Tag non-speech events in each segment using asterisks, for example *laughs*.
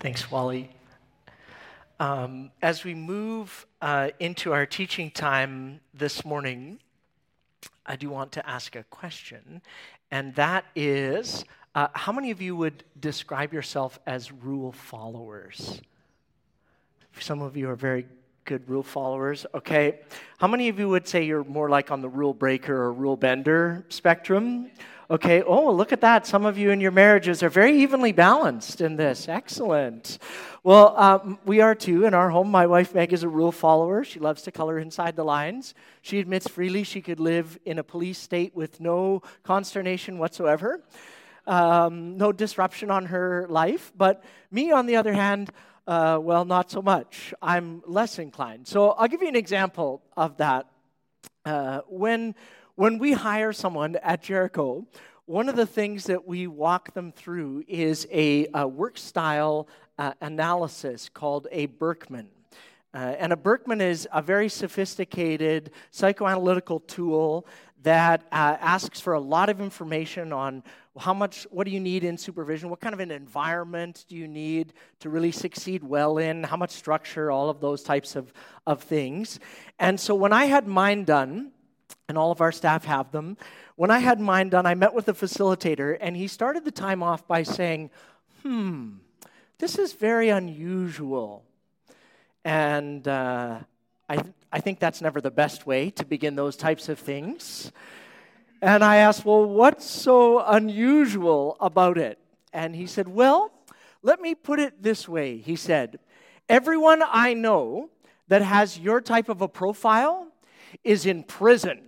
Thanks, Wally. Um, as we move uh, into our teaching time this morning, I do want to ask a question, and that is uh, how many of you would describe yourself as rule followers? Some of you are very good rule followers. Okay. How many of you would say you're more like on the rule breaker or rule bender spectrum? Okay. Oh, look at that. Some of you in your marriages are very evenly balanced in this. Excellent. Well, um, we are too in our home. My wife Meg is a rule follower. She loves to color inside the lines. She admits freely she could live in a police state with no consternation whatsoever, um, no disruption on her life. But me, on the other hand, uh, well, not so much. I'm less inclined. So I'll give you an example of that. Uh, when, when we hire someone at Jericho, one of the things that we walk them through is a, a work style uh, analysis called a Birkman. Uh, and a Birkman is a very sophisticated psychoanalytical tool that uh, asks for a lot of information on how much, what do you need in supervision? What kind of an environment do you need to really succeed well in? How much structure? All of those types of, of things. And so when I had mine done, and all of our staff have them, when I had mine done, I met with the facilitator, and he started the time off by saying, Hmm, this is very unusual. And uh, I, I think that's never the best way to begin those types of things. And I asked, Well, what's so unusual about it? And he said, Well, let me put it this way. He said, Everyone I know that has your type of a profile is in prison.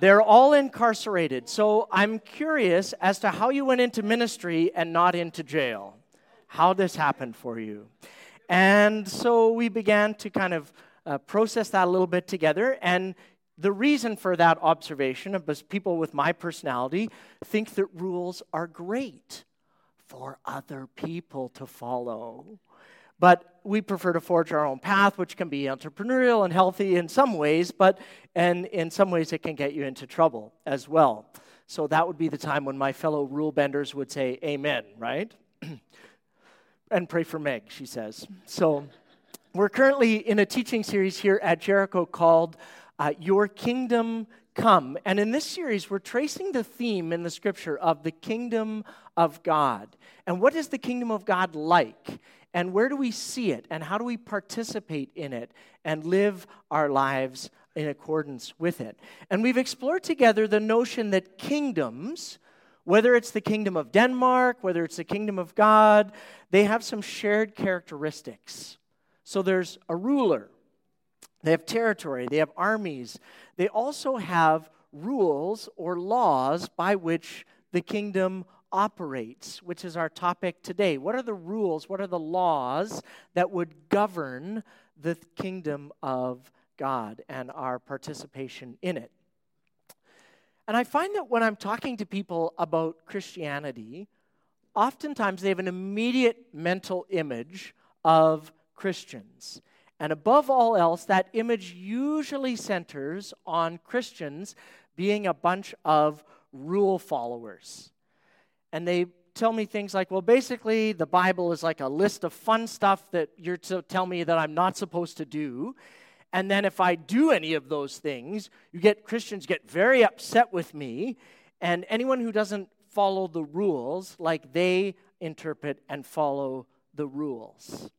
They're all incarcerated. So I'm curious as to how you went into ministry and not into jail. How this happened for you. And so we began to kind of uh, process that a little bit together. And the reason for that observation was people with my personality think that rules are great for other people to follow. But we prefer to forge our own path, which can be entrepreneurial and healthy in some ways, but and in some ways it can get you into trouble as well. So that would be the time when my fellow rule benders would say amen, right? *clears throat* and pray for Meg, she says. So we're currently in a teaching series here at Jericho called uh, Your Kingdom Come. And in this series, we're tracing the theme in the scripture of the kingdom of God. And what is the kingdom of God like? And where do we see it? And how do we participate in it and live our lives in accordance with it? And we've explored together the notion that kingdoms, whether it's the kingdom of Denmark, whether it's the kingdom of God, they have some shared characteristics. So there's a ruler, they have territory, they have armies, they also have rules or laws by which the kingdom operates, which is our topic today. What are the rules, what are the laws that would govern the kingdom of God and our participation in it? And I find that when I'm talking to people about Christianity, oftentimes they have an immediate mental image of Christians. And above all else, that image usually centers on Christians being a bunch of rule followers. And they tell me things like, well, basically, the Bible is like a list of fun stuff that you're to tell me that I'm not supposed to do. And then if I do any of those things, you get Christians get very upset with me. And anyone who doesn't follow the rules, like they interpret and follow the rules.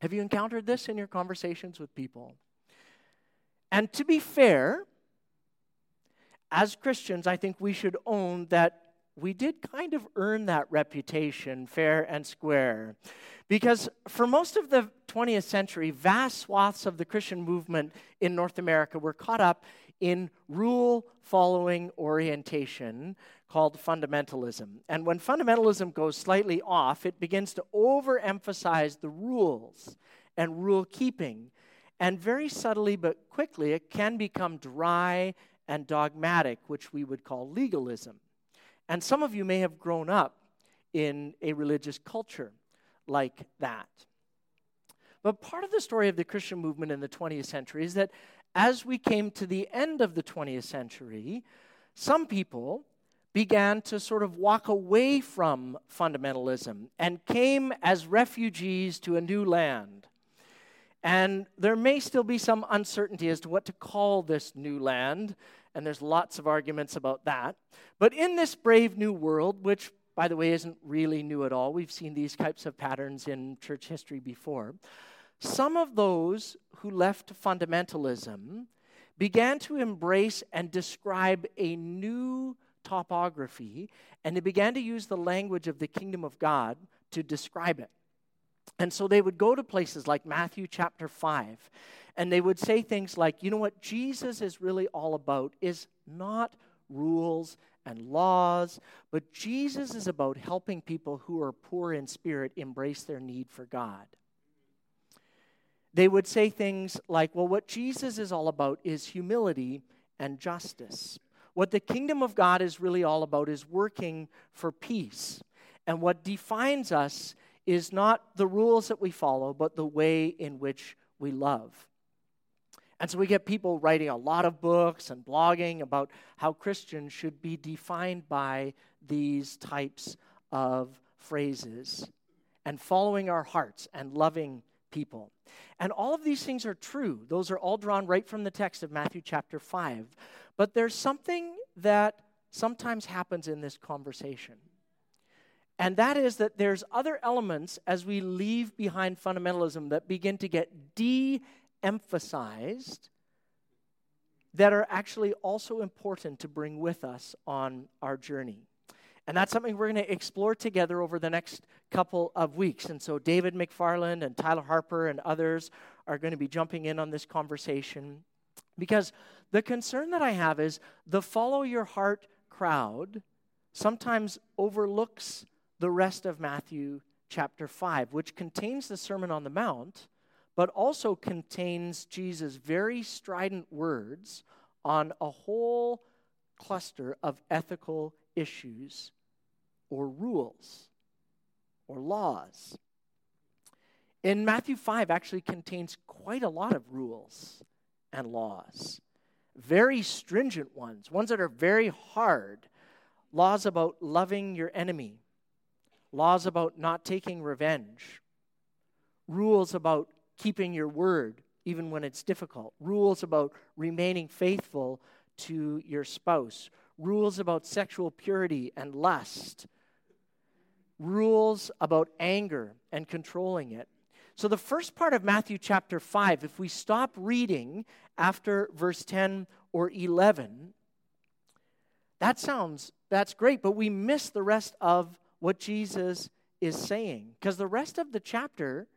Have you encountered this in your conversations with people? And to be fair, as Christians, I think we should own that we did kind of earn that reputation fair and square. Because for most of the 20th century, vast swaths of the Christian movement in North America were caught up in rule following orientation called fundamentalism. And when fundamentalism goes slightly off, it begins to overemphasize the rules and rule keeping. And very subtly but quickly, it can become dry and dogmatic, which we would call legalism. And some of you may have grown up in a religious culture like that. But part of the story of the Christian movement in the 20th century is that as we came to the end of the 20th century, some people began to sort of walk away from fundamentalism and came as refugees to a new land. And there may still be some uncertainty as to what to call this new land, and there's lots of arguments about that. But in this brave new world, which, by the way, isn't really new at all, we've seen these types of patterns in church history before. Some of those who left fundamentalism began to embrace and describe a new topography, and they began to use the language of the kingdom of God to describe it. And so they would go to places like Matthew chapter 5, and they would say things like, you know what Jesus is really all about is not rules and laws, but Jesus is about helping people who are poor in spirit embrace their need for God. They would say things like, well, what Jesus is all about is humility and justice. What the kingdom of God is really all about is working for peace. And what defines us is not the rules that we follow, but the way in which we love. And so we get people writing a lot of books and blogging about how Christians should be defined by these types of phrases and following our hearts and loving people. And all of these things are true. Those are all drawn right from the text of Matthew chapter 5. But there's something that sometimes happens in this conversation. And that is that there's other elements as we leave behind fundamentalism that begin to get de emphasized that are actually also important to bring with us on our journey. And that's something we're going to explore together over the next couple of weeks. And so, David McFarland and Tyler Harper and others are going to be jumping in on this conversation. Because the concern that I have is the follow your heart crowd sometimes overlooks the rest of Matthew chapter 5, which contains the Sermon on the Mount, but also contains Jesus' very strident words on a whole cluster of ethical issues or rules or laws. In Matthew 5 actually contains quite a lot of rules and laws. Very stringent ones, ones that are very hard. Laws about loving your enemy, laws about not taking revenge, rules about keeping your word even when it's difficult, rules about remaining faithful to your spouse, rules about sexual purity and lust, rules about anger and controlling it. So, the first part of Matthew chapter 5, if we stop reading after verse 10 or 11, that sounds, that's great, but we miss the rest of what Jesus is saying. Because the rest of the chapter,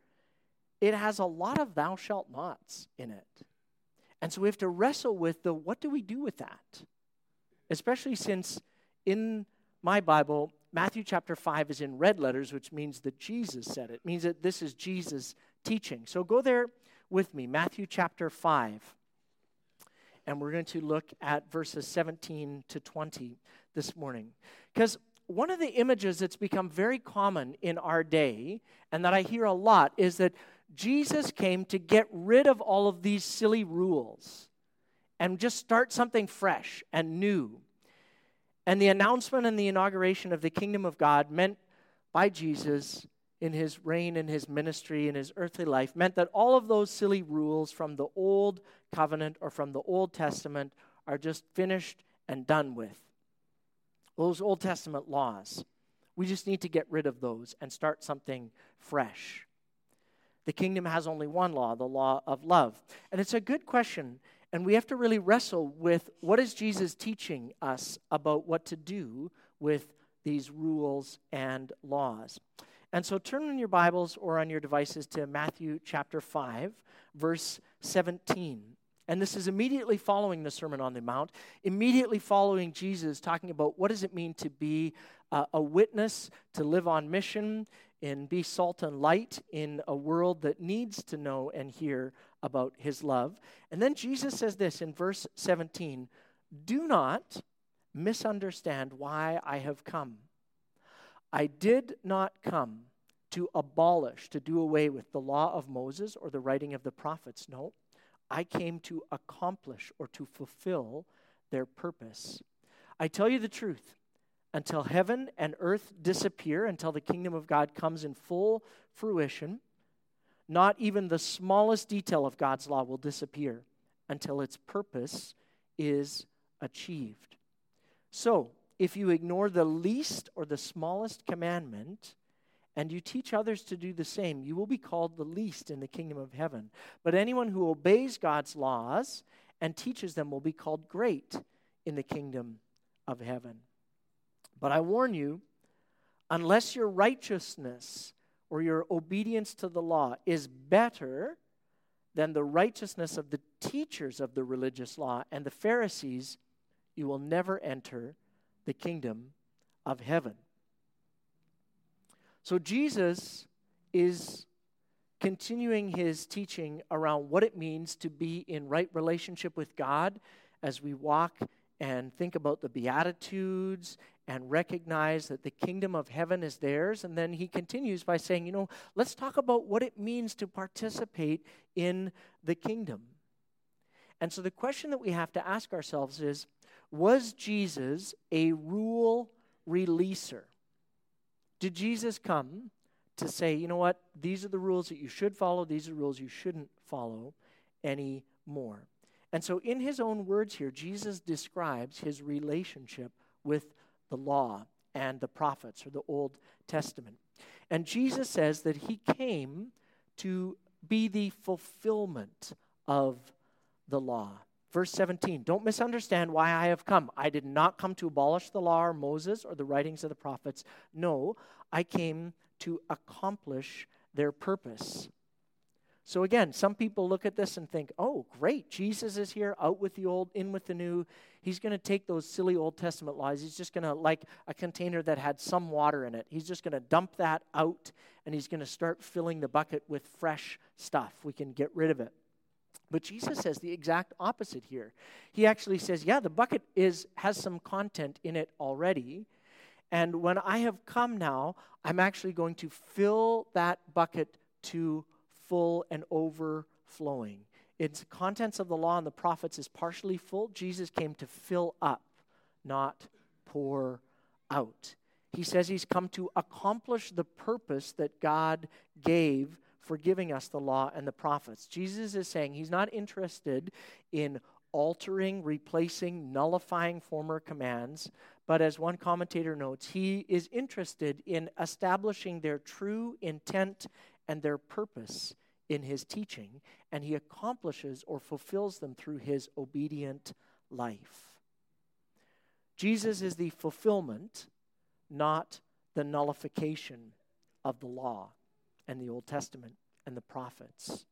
it has a lot of thou shalt nots in it. And so we have to wrestle with the what do we do with that? Especially since in my Bible, Matthew chapter 5 is in red letters, which means that Jesus said it. it means that this is Jesus teaching. So go there with me, Matthew chapter 5. And we're going to look at verses 17 to 20 this morning. Because one of the images that's become very common in our day, and that I hear a lot, is that Jesus came to get rid of all of these silly rules and just start something fresh and new. And the announcement and the inauguration of the kingdom of God meant by Jesus in his reign and his ministry and his earthly life meant that all of those silly rules from the old covenant or from the Old Testament are just finished and done with those Old Testament laws. We just need to get rid of those and start something fresh. The kingdom has only one law, the law of love. And it's a good question, and we have to really wrestle with what is Jesus teaching us about what to do with these rules and laws. And so turn in your Bibles or on your devices to Matthew chapter 5, verse 17. And this is immediately following the Sermon on the Mount, immediately following Jesus talking about what does it mean to be uh, a witness, to live on mission, and be salt and light in a world that needs to know and hear about his love. And then Jesus says this in verse 17 Do not misunderstand why I have come. I did not come to abolish, to do away with the law of Moses or the writing of the prophets. No. I came to accomplish or to fulfill their purpose. I tell you the truth until heaven and earth disappear, until the kingdom of God comes in full fruition. Not even the smallest detail of God's law will disappear until its purpose is achieved. So, if you ignore the least or the smallest commandment, and you teach others to do the same, you will be called the least in the kingdom of heaven. But anyone who obeys God's laws and teaches them will be called great in the kingdom of heaven. But I warn you, unless your righteousness or your obedience to the law is better than the righteousness of the teachers of the religious law and the Pharisees, you will never enter the kingdom of heaven. So Jesus is continuing his teaching around what it means to be in right relationship with God as we walk and think about the Beatitudes and recognize that the kingdom of heaven is theirs. And then he continues by saying, you know, let's talk about what it means to participate in the kingdom. And so the question that we have to ask ourselves is was Jesus a rule releaser? Did Jesus come to say, you know what, these are the rules that you should follow, these are the rules you shouldn't follow anymore? And so, in his own words here, Jesus describes his relationship with the law and the prophets or the Old Testament. And Jesus says that he came to be the fulfillment of the law. Verse 17, don't misunderstand why I have come. I did not come to abolish the law or Moses or the writings of the prophets. No, I came to accomplish their purpose. So again, some people look at this and think, oh, great, Jesus is here, out with the old, in with the new. He's going to take those silly Old Testament laws. He's just going to, like a container that had some water in it, he's just going to dump that out and he's going to start filling the bucket with fresh stuff. We can get rid of it. But Jesus says the exact opposite here. He actually says, yeah, the bucket is has some content in it already. And when I have come now, I'm actually going to fill that bucket to full and overflowing. Its contents of the law and the prophets is partially full. Jesus came to fill up, not pour out. He says he's come to accomplish the purpose that God gave for giving us the law and the prophets. Jesus is saying he's not interested in altering, replacing, nullifying former commands, but as one commentator notes, he is interested in establishing their true intent and their purpose in his teaching, and he accomplishes or fulfills them through his obedient life. Jesus is the fulfillment, not the nullification of the law and the Old Testament and the prophets.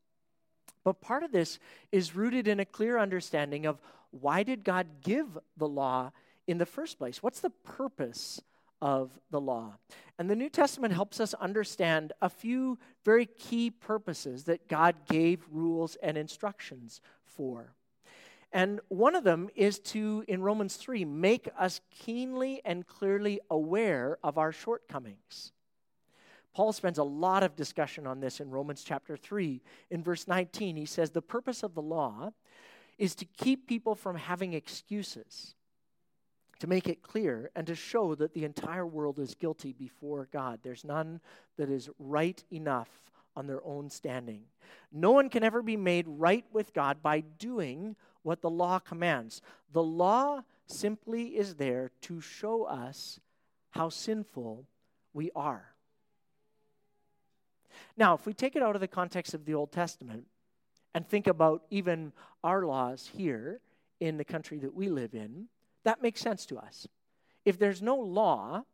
But part of this is rooted in a clear understanding of why did God give the law in the first place? What's the purpose of the law? And the New Testament helps us understand a few very key purposes that God gave rules and instructions for. And one of them is to, in Romans 3, make us keenly and clearly aware of our shortcomings. Paul spends a lot of discussion on this in Romans chapter 3. In verse 19, he says, The purpose of the law is to keep people from having excuses, to make it clear, and to show that the entire world is guilty before God. There's none that is right enough on their own standing. No one can ever be made right with God by doing what the law commands. The law simply is there to show us how sinful we are. Now, if we take it out of the context of the Old Testament and think about even our laws here in the country that we live in, that makes sense to us. If there's no law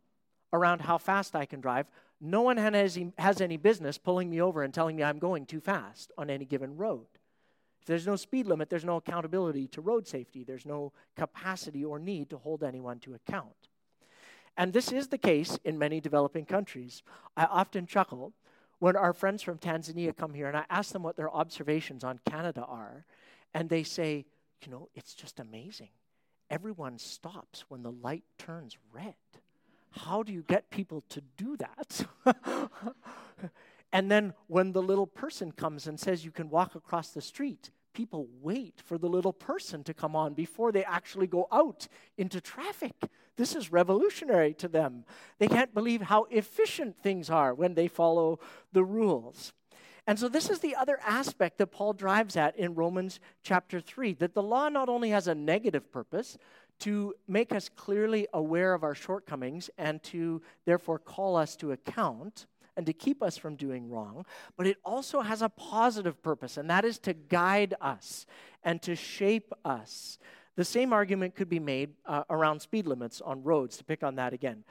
around how fast I can drive, no one has, any business pulling me over and telling me I'm going too fast on any given road. If there's no speed limit, there's no accountability to road safety. There's no capacity or need to hold anyone to account. And this is the case in many developing countries. I often chuckle when our friends from Tanzania come here and I ask them what their observations on Canada are, and they say, you know, it's just amazing. Everyone stops when the light turns red. How do you get people to do that? *laughs* and then when the little person comes and says you can walk across the street, people wait for the little person to come on before they actually go out into traffic. This is revolutionary to them. They can't believe how efficient things are when they follow the rules. And so, this is the other aspect that Paul drives at in Romans chapter 3 that the law not only has a negative purpose to make us clearly aware of our shortcomings and to therefore call us to account and to keep us from doing wrong, but it also has a positive purpose, and that is to guide us and to shape us. The same argument could be made uh, around speed limits on roads, to pick on that again.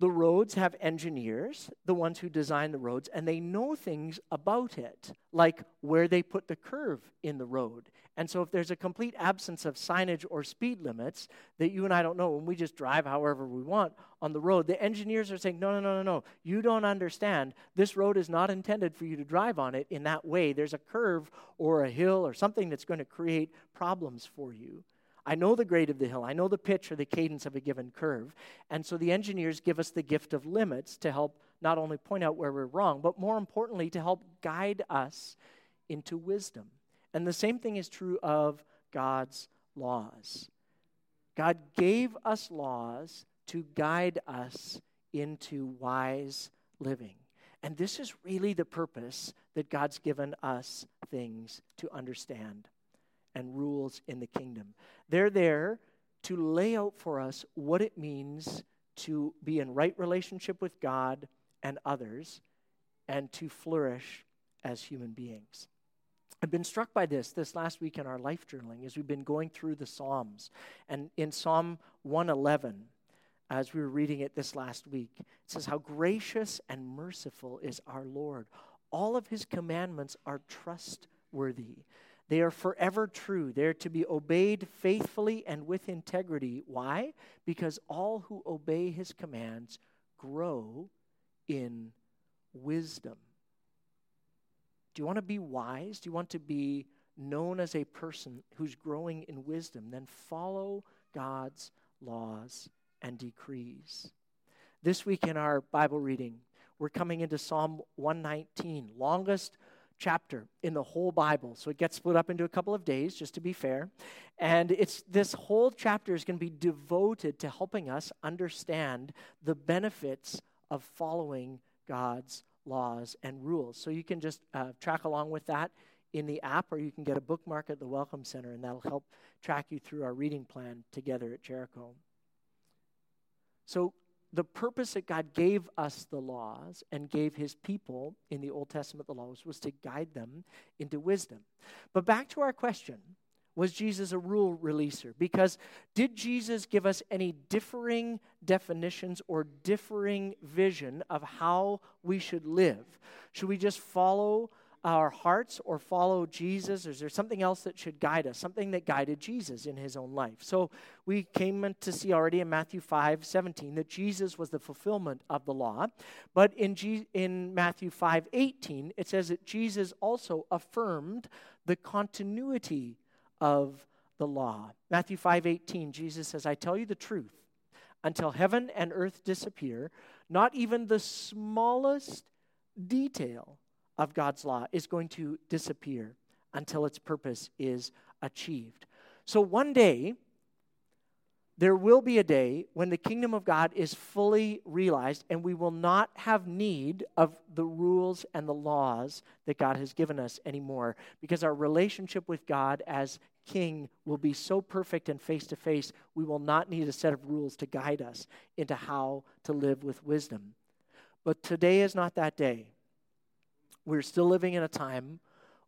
The roads have engineers, the ones who design the roads, and they know things about it, like where they put the curve in the road. And so, if there's a complete absence of signage or speed limits that you and I don't know, and we just drive however we want on the road, the engineers are saying, no, no, no, no, no. You don't understand. This road is not intended for you to drive on it in that way. There's a curve or a hill or something that's going to create problems for you. I know the grade of the hill. I know the pitch or the cadence of a given curve. And so the engineers give us the gift of limits to help not only point out where we're wrong, but more importantly, to help guide us into wisdom. And the same thing is true of God's laws. God gave us laws to guide us into wise living. And this is really the purpose that God's given us things to understand and rules in the kingdom. They're there to lay out for us what it means to be in right relationship with God and others and to flourish as human beings. I've been struck by this this last week in our life journaling as we've been going through the Psalms. And in Psalm 111, as we were reading it this last week, it says, How gracious and merciful is our Lord. All of his commandments are trustworthy. They are forever true. They're to be obeyed faithfully and with integrity. Why? Because all who obey his commands grow in wisdom. Do you want to be wise? Do you want to be known as a person who's growing in wisdom? Then follow God's laws and decrees. This week in our Bible reading, we're coming into Psalm 119, longest chapter in the whole Bible. So it gets split up into a couple of days, just to be fair. And it's this whole chapter is going to be devoted to helping us understand the benefits of following God's laws and rules. So you can just uh, track along with that in the app, or you can get a bookmark at the Welcome Center, and that'll help track you through our reading plan together at Jericho. So the purpose that God gave us the laws and gave his people in the Old Testament the laws was to guide them into wisdom. But back to our question was Jesus a rule releaser? Because did Jesus give us any differing definitions or differing vision of how we should live? Should we just follow our hearts or follow Jesus? Or is there something else that should guide us? Something that guided Jesus in his own life. So we came to see already in Matthew 5 17 that Jesus was the fulfillment of the law. But in, in Matthew 5 18, it says that Jesus also affirmed the continuity of the law. Matthew 5:18 Jesus says, I tell you the truth. Until heaven and earth disappear, not even the smallest detail of God's law is going to disappear until its purpose is achieved. So one day, there will be a day when the kingdom of God is fully realized and we will not have need of the rules and the laws that God has given us anymore because our relationship with God as king will be so perfect and face to face, we will not need a set of rules to guide us into how to live with wisdom. But today is not that day. We're still living in a time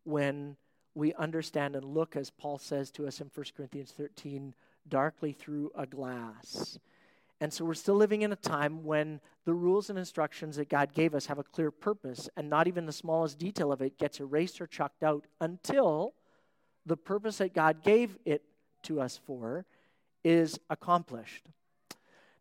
when we understand and look, as Paul says to us in 1 Corinthians 13, darkly through a glass. And so we're still living in a time when the rules and instructions that God gave us have a clear purpose, and not even the smallest detail of it gets erased or chucked out until the purpose that God gave it to us for is accomplished.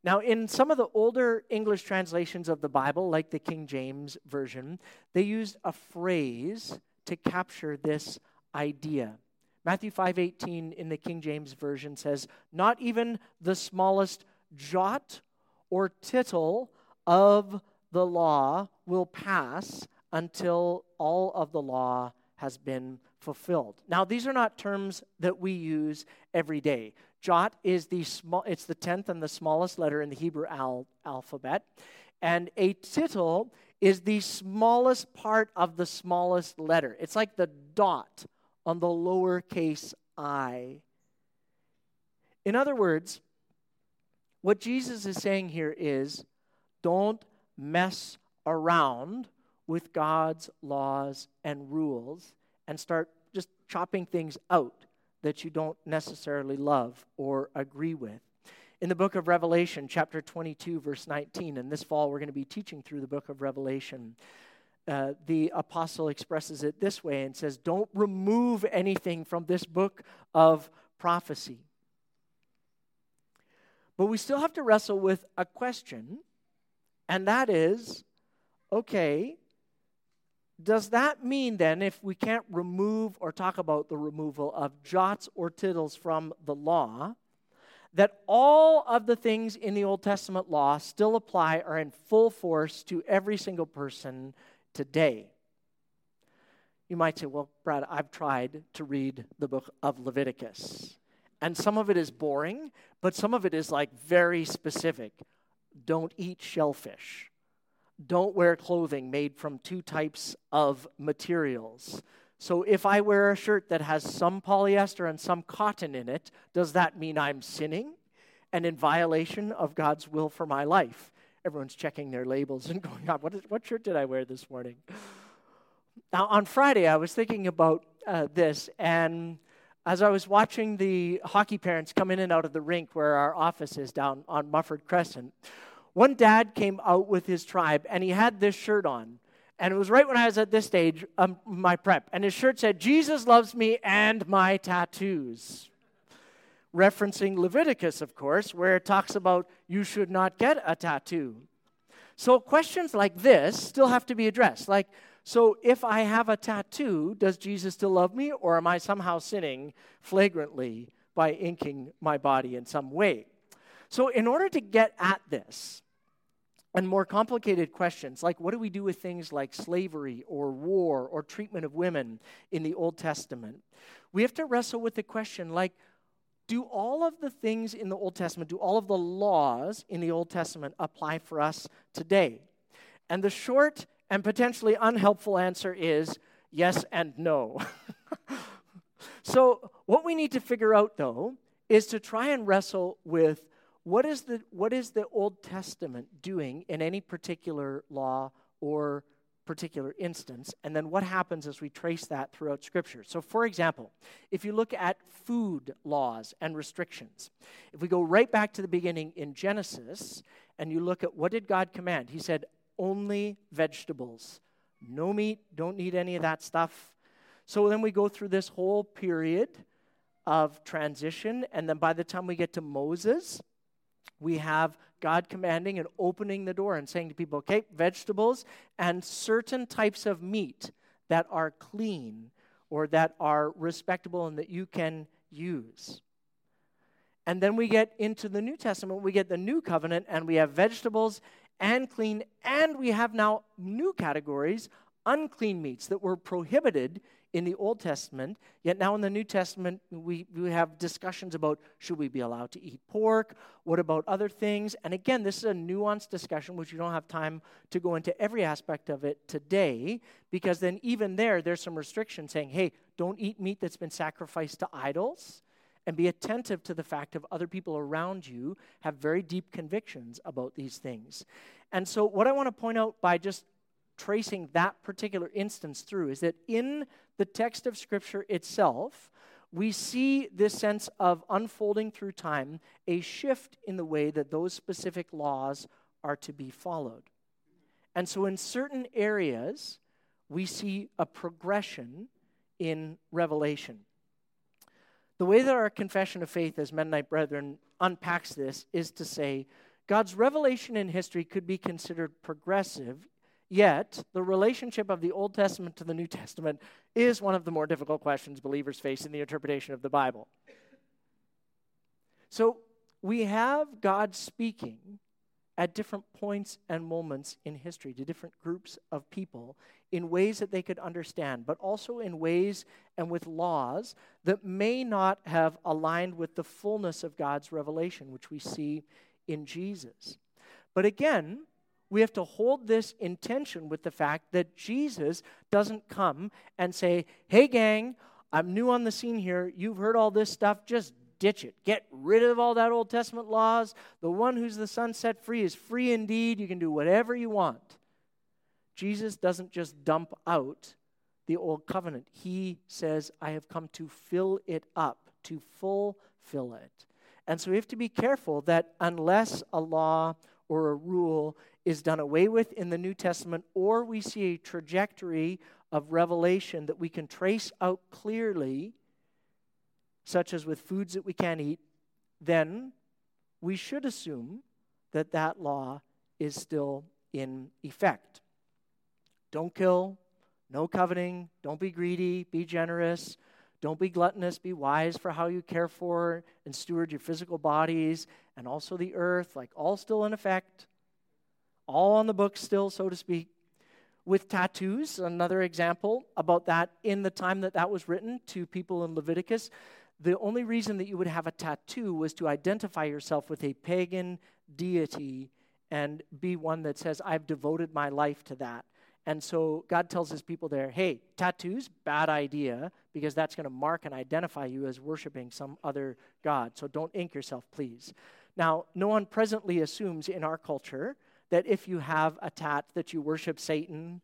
Now, in some of the older English translations of the Bible, like the King James Version, they used a phrase to capture this idea. Matthew 5:18 in the King James Version says, "Not even the smallest jot or tittle of the law will pass until all of the law has been fulfilled. Now, these are not terms that we use every day. Jot is the small, it's the 10th and the smallest letter in the Hebrew al- alphabet. And a tittle is the smallest part of the smallest letter. It's like the dot on the lowercase i. In other words, what Jesus is saying here is don't mess around with God's laws and rules and start just chopping things out that you don't necessarily love or agree with. In the book of Revelation, chapter 22, verse 19, and this fall we're going to be teaching through the book of Revelation. Uh, the apostle expresses it this way and says, Don't remove anything from this book of prophecy. But we still have to wrestle with a question, and that is okay, does that mean then, if we can't remove or talk about the removal of jots or tittles from the law, that all of the things in the Old Testament law still apply, are in full force to every single person today? You might say, well, Brad, I've tried to read the book of Leviticus. And some of it is boring, but some of it is like very specific. Don't eat shellfish. Don't wear clothing made from two types of materials. So if I wear a shirt that has some polyester and some cotton in it, does that mean I'm sinning and in violation of God's will for my life? Everyone's checking their labels and *laughs* going, what, is, what shirt did I wear this morning? Now, on Friday, I was thinking about uh, this, and as I was watching the hockey parents come in and out of the rink where our office is down on Mufford Crescent, one dad came out with his tribe and he had this shirt on. And it was right when I was at this stage of my prep. And his shirt said, Jesus loves me and my tattoos. Referencing Leviticus, of course, where it talks about you should not get a tattoo. So questions like this still have to be addressed. Like, so if I have a tattoo, does Jesus still love me, or am I somehow sinning flagrantly by inking my body in some way? So, in order to get at this, and more complicated questions like what do we do with things like slavery or war or treatment of women in the Old Testament? We have to wrestle with the question like, do all of the things in the Old Testament, do all of the laws in the Old Testament apply for us today? And the short and potentially unhelpful answer is yes and no. *laughs* so, what we need to figure out, though, is to try and wrestle with what is the, what is the Old Testament doing in any particular law or particular instance, and then what happens as we trace that throughout Scripture. So, for example, if you look at food laws and restrictions, if we go right back to the beginning in Genesis and you look at what did God command? He said, only vegetables. No meat, don't need any of that stuff. So then we go through this whole period of transition, and then by the time we get to Moses, we have God commanding and opening the door and saying to people, okay, vegetables and certain types of meat that are clean or that are respectable and that you can use. And then we get into the New Testament, we get the new covenant, and we have vegetables and clean, and we have now new categories unclean meats that were prohibited in the Old Testament, yet now in the New Testament, we, we have discussions about should we be allowed to eat pork? What about other things? And again, this is a nuanced discussion, which you don't have time to go into every aspect of it today, because then even there, there's some restrictions saying, hey, don't eat meat that's been sacrificed to idols and be attentive to the fact of other people around you have very deep convictions about these things. And so, what I want to point out by just tracing that particular instance through is that in the text of Scripture itself, we see this sense of unfolding through time a shift in the way that those specific laws are to be followed. And so, in certain areas, we see a progression in revelation. The way that our confession of faith as Mennonite Brethren unpacks this is to say God's revelation in history could be considered progressive, yet the relationship of the Old Testament to the New Testament is one of the more difficult questions believers face in the interpretation of the Bible. So we have God speaking at different points and moments in history to different groups of people in ways that they could understand, but also in ways and with laws that may not have aligned with the fullness of God's revelation, which we see in Jesus. But again, we have to hold this in tension with the fact that Jesus doesn't come and say, Hey, gang, I'm new on the scene here. You've heard all this stuff. Just ditch it. Get rid of all that Old Testament laws. The one who's the Son set free is free indeed. You can do whatever you want. Jesus doesn't just dump out the Old Covenant, He says, I have come to fill it up, to fulfill it. And so we have to be careful that unless a law or a rule is done away with in the New Testament, or we see a trajectory of revelation that we can trace out clearly, such as with foods that we can't eat, then we should assume that that law is still in effect. Don't kill, no coveting, don't be greedy, be generous, don't be gluttonous, be wise for how you care for and steward your physical bodies and also the earth, like all still in effect, all on the book still, so to speak. With tattoos, another example about that in the time that that was written to people in Leviticus, the only reason that you would have a tattoo was to identify yourself with a pagan deity and be one that says, I've devoted my life to that. And so God tells his people there, hey, tattoos, bad idea, because that's going to mark and identify you as worshiping some other God. So don't ink yourself, please. Now, no one presently assumes in our culture that if you have a tat that you worship Satan.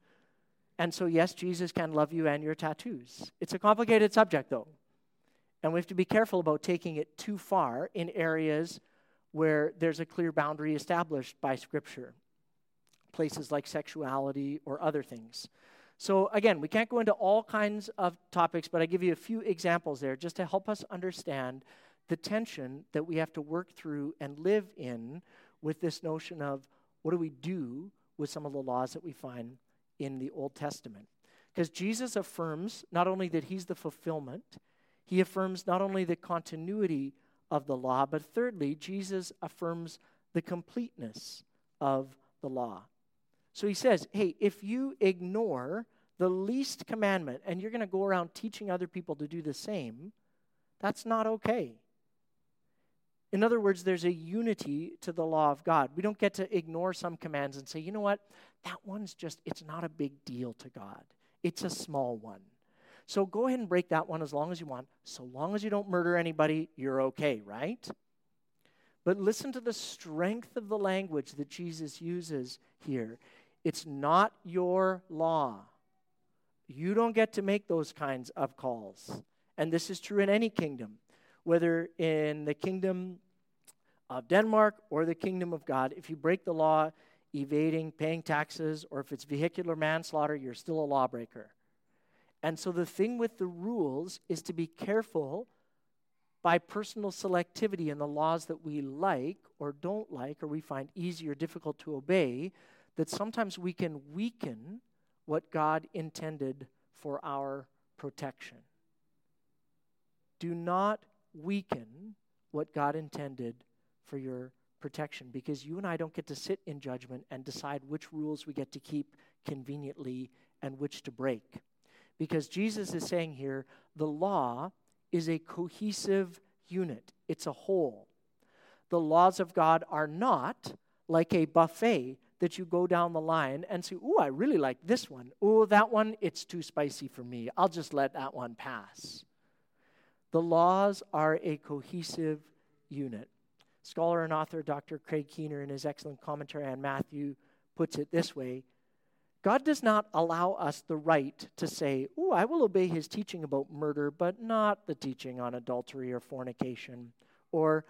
And so, yes, Jesus can love you and your tattoos. It's a complicated subject, though. And we have to be careful about taking it too far in areas where there's a clear boundary established by Scripture places like sexuality or other things. So, again, we can't go into all kinds of topics, but I give you a few examples there just to help us understand the tension that we have to work through and live in with this notion of what do we do with some of the laws that we find in the Old Testament. Because Jesus affirms not only that he's the fulfillment, he affirms not only the continuity of the law, but thirdly, Jesus affirms the completeness of the law. So he says, hey, if you ignore the least commandment and you're going to go around teaching other people to do the same, that's not okay. In other words, there's a unity to the law of God. We don't get to ignore some commands and say, you know what, that one's just, it's not a big deal to God. It's a small one. So go ahead and break that one as long as you want. So long as you don't murder anybody, you're okay, right? But listen to the strength of the language that Jesus uses here. It's not your law. You don't get to make those kinds of calls. And this is true in any kingdom, whether in the kingdom of Denmark or the kingdom of God. If you break the law, evading paying taxes, or if it's vehicular manslaughter, you're still a lawbreaker. And so the thing with the rules is to be careful by personal selectivity in the laws that we like or don't like or we find easy or difficult to obey that sometimes we can weaken what God intended for our protection. Do not weaken what God intended for your protection because you and I don't get to sit in judgment and decide which rules we get to keep conveniently and which to break. Because Jesus is saying here the law is a cohesive unit, it's a whole. The laws of God are not like a buffet that you go down the line and say, Ooh, I really like this one. Ooh, that one, it's too spicy for me. I'll just let that one pass. The laws are a cohesive unit. Scholar and author Dr. Craig Keener, in his excellent commentary on Matthew, puts it this way God does not allow us the right to say, Ooh, I will obey his teaching about murder, but not the teaching on adultery or fornication. Or,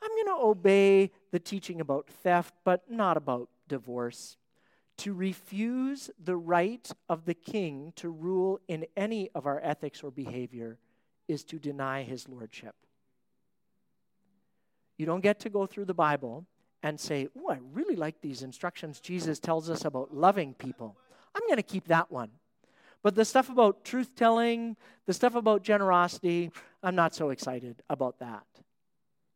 I'm going to obey the teaching about theft, but not about divorce, to refuse the right of the king to rule in any of our ethics or behavior is to deny his lordship. You don't get to go through the Bible and say, Oh, I really like these instructions Jesus tells us about loving people. I'm going to keep that one. But the stuff about truth telling, the stuff about generosity, I'm not so excited about that.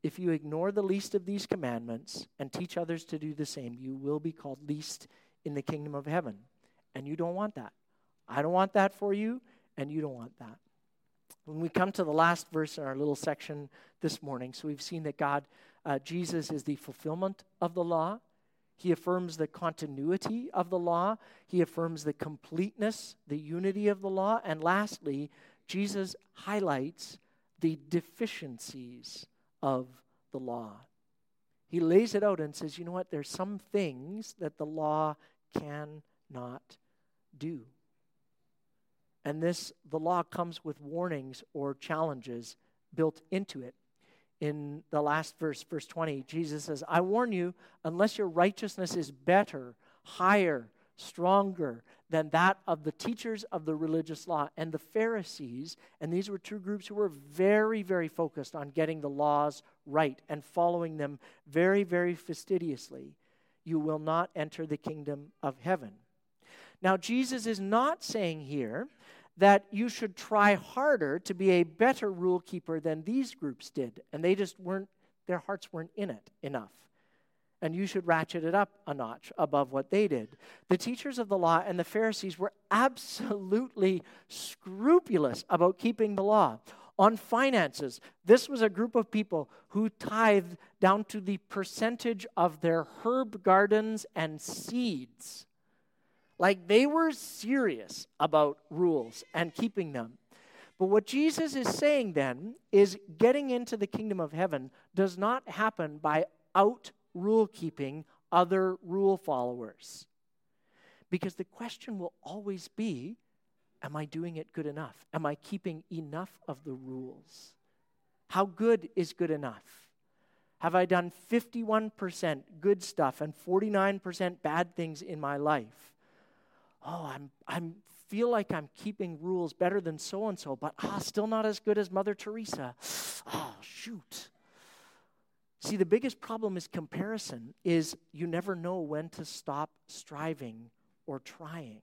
If you ignore the least of these commandments and teach others to do the same, you will be called least in the kingdom of heaven. And you don't want that. I don't want that for you, and you don't want that. When we come to the last verse in our little section this morning, so we've seen that God, uh, Jesus, is the fulfillment of the law. He affirms the continuity of the law. He affirms the completeness, the unity of the law. And lastly, Jesus highlights the deficiencies of the law. He lays it out and says, you know what? There's some things that the law cannot do. And this, the law comes with warnings or challenges built into it. In the last verse, verse 20, Jesus says, I warn you, unless your righteousness is better, higher, stronger than that of the teachers of the religious law and the Pharisees. And these were two groups who were very, very focused on getting the laws right and following them very, very fastidiously. You will not enter the kingdom of heaven. Now, Jesus is not saying here that you should try harder to be a better rule keeper than these groups did. And they just weren't, their hearts weren't in it enough and you should ratchet it up a notch above what they did. The teachers of the law and the Pharisees were absolutely scrupulous about keeping the law. On finances, this was a group of people who tithed down to the percentage of their herb gardens and seeds. Like they were serious about rules and keeping them. But what Jesus is saying then is getting into the kingdom of heaven does not happen by out rule keeping other rule followers. Because the question will always be Am I doing it good enough? Am I keeping enough of the rules? How good is good enough? Have I done 51% good stuff and 49% bad things in my life? Oh, I'm, I'm feel like I'm keeping rules better than so and so, but ah, still not as good as Mother Teresa. Oh, *sighs* shoot. See, the biggest problem is comparison is you never know when to stop striving or trying.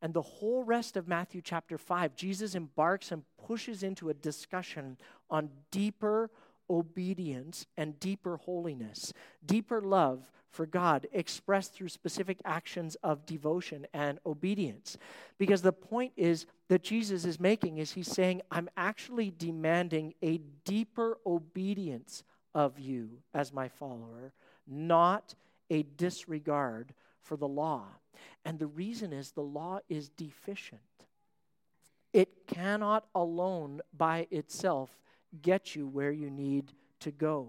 And the whole rest of Matthew chapter 5, Jesus embarks and pushes into a discussion on deeper obedience and deeper holiness, deeper love for God expressed through specific actions of devotion and obedience. Because the point is that Jesus is making is he's saying, I'm actually demanding a deeper obedience of you as my follower, not a disregard for the law. And the reason is the law is deficient. It cannot alone by itself get you where you need to go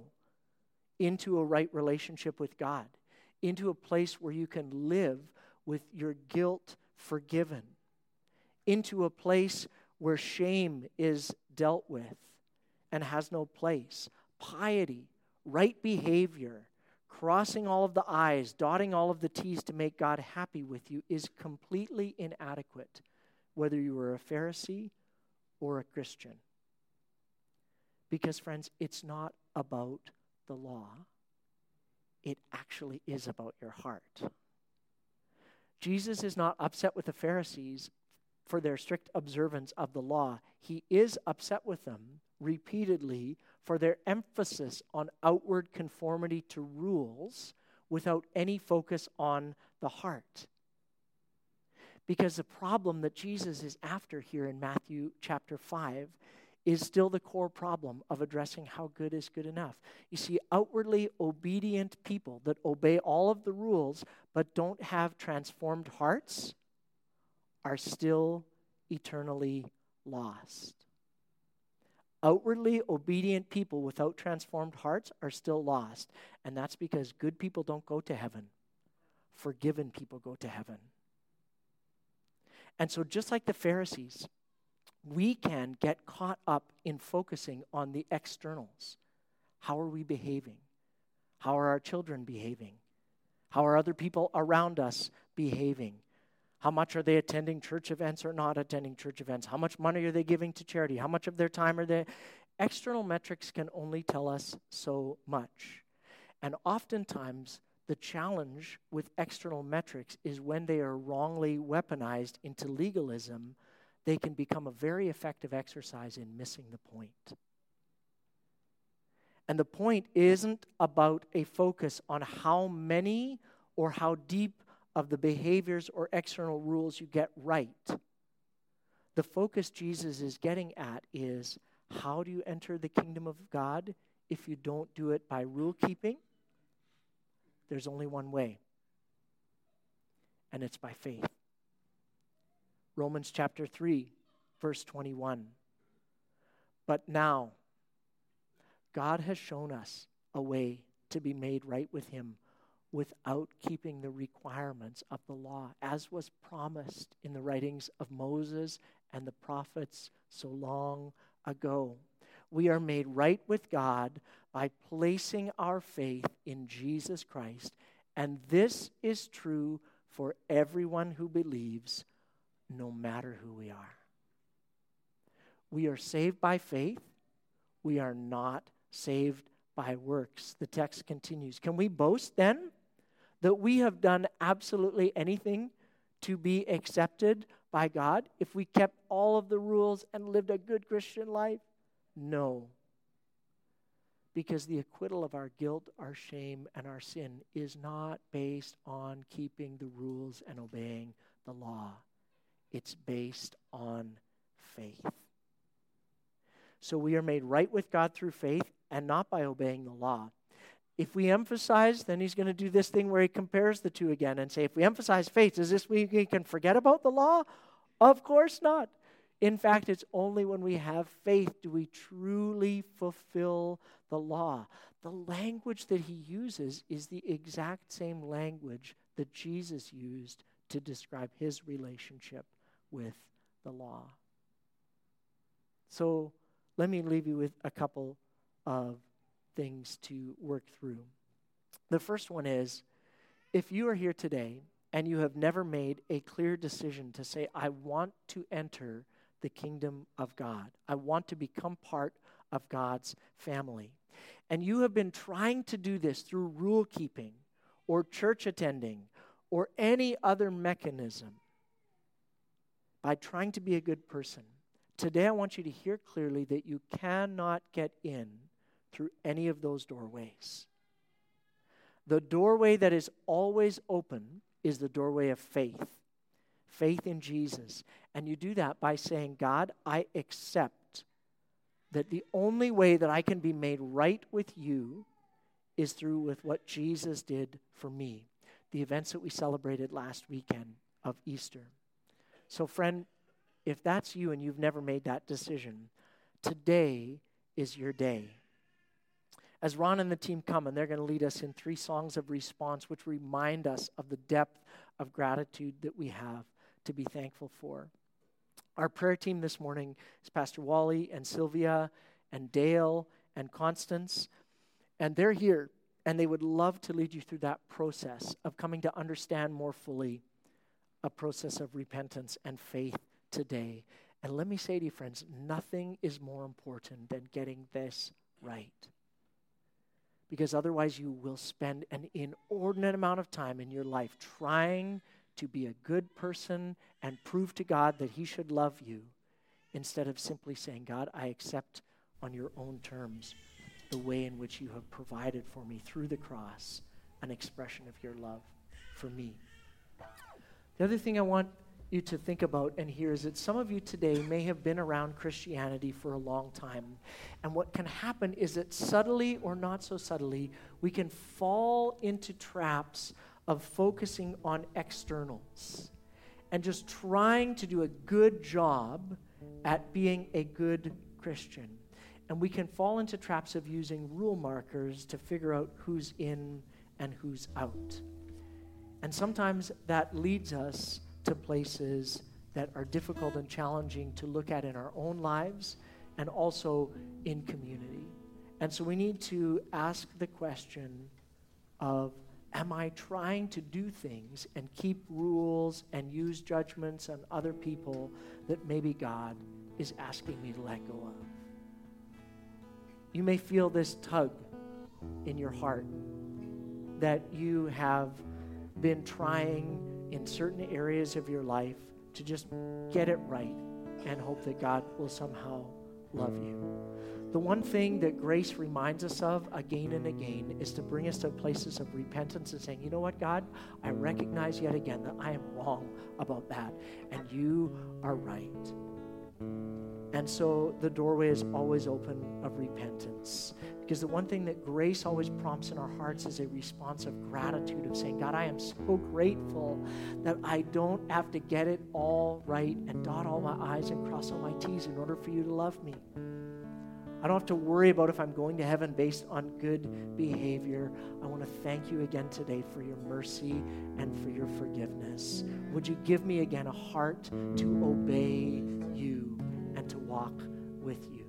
into a right relationship with God, into a place where you can live with your guilt forgiven, into a place where shame is dealt with and has no place, piety, right behavior, crossing all of the I's, dotting all of the T's to make God happy with you is completely inadequate, whether you are a Pharisee or a Christian. Because, friends, it's not about the law, it actually is about your heart. Jesus is not upset with the Pharisees for their strict observance of the law. He is upset with them repeatedly for their emphasis on outward conformity to rules without any focus on the heart. Because the problem that Jesus is after here in Matthew chapter 5 is still the core problem of addressing how good is good enough. You see, outwardly obedient people that obey all of the rules but don't have transformed hearts are still eternally lost. Outwardly obedient people without transformed hearts are still lost. And that's because good people don't go to heaven, forgiven people go to heaven. And so, just like the Pharisees, we can get caught up in focusing on the externals. How are we behaving? How are our children behaving? How are other people around us behaving? How much are they attending church events or not attending church events? How much money are they giving to charity? How much of their time are they? External metrics can only tell us so much. And oftentimes, the challenge with external metrics is when they are wrongly weaponized into legalism, they can become a very effective exercise in missing the point. And the point isn't about a focus on how many or how deep of the behaviors or external rules you get right. The focus Jesus is getting at is how do you enter the kingdom of God if you don't do it by rule keeping? There's only one way, and it's by faith. Romans chapter 3, verse 21. But now, God has shown us a way to be made right with Him without keeping the requirements of the law, as was promised in the writings of Moses and the prophets so long ago. We are made right with God by placing our faith in Jesus Christ, and this is true for everyone who believes, no matter who we are. We are saved by faith. We are not saved by works. The text continues. Can we boast then that we have done absolutely anything to be accepted by God if we kept all of the rules and lived a good Christian life? No. Because the acquittal of our guilt, our shame, and our sin is not based on keeping the rules and obeying the law. It's based on faith. So we are made right with God through faith and not by obeying the law. If we emphasize, then he's going to do this thing where he compares the two again and say, if we emphasize faith, does this mean we can forget about the law? Of course not. In fact, it's only when we have faith do we truly fulfill the law. The language that he uses is the exact same language that Jesus used to describe his relationship with the law. So let me leave you with a couple of things to work through. The first one is if you are here today and you have never made a clear decision to say, I want to enter the kingdom of God, I want to become part of God's family, and you have been trying to do this through rule keeping or church attending or any other mechanism by trying to be a good person, today I want you to hear clearly that you cannot get in through any of those doorways. The doorway that is always open is the doorway of faith, faith in Jesus. And you do that by saying, God, I accept that the only way that I can be made right with you is through with what Jesus did for me. The events that we celebrated last weekend of Easter. So, friend, if that's you and you've never made that decision, today is your day as Ron and the team come, and they're going to lead us in three songs of response, which remind us of the depth of gratitude that we have to be thankful for. Our prayer team this morning is Pastor Wally and Sylvia and Dale and Constance, and they're here, and they would love to lead you through that process of coming to understand more fully a process of repentance and faith today. And let me say to you, friends, nothing is more important than getting this right because otherwise you will spend an inordinate amount of time in your life trying to be a good person and prove to God that He should love you instead of simply saying, God, I accept on your own terms the way in which you have provided for me through the cross an expression of your love for me. The other thing I want you to think about and hear is that some of you today may have been around Christianity for a long time. And what can happen is that subtly or not so subtly, we can fall into traps of focusing on externals and just trying to do a good job at being a good Christian. And we can fall into traps of using rule markers to figure out who's in and who's out. And sometimes that leads us to places that are difficult and challenging to look at in our own lives and also in community. And so we need to ask the question of Am I trying to do things and keep rules and use judgments on other people that maybe God is asking me to let go of? You may feel this tug in your heart that you have been trying in certain areas of your life to just get it right and hope that God will somehow love you. The one thing that grace reminds us of again and again is to bring us to places of repentance and saying, you know what, God, I recognize yet again that I am wrong about that, and you are right. And so the doorway is always open of repentance. Because the one thing that grace always prompts in our hearts is a response of gratitude of saying, God, I am so grateful that I don't have to get it all right and dot all my I's and cross all my T's in order for you to love me. I don't have to worry about if I'm going to heaven based on good behavior. I want to thank you again today for your mercy and for your forgiveness. Would you give me again a heart to obey you and to walk with you?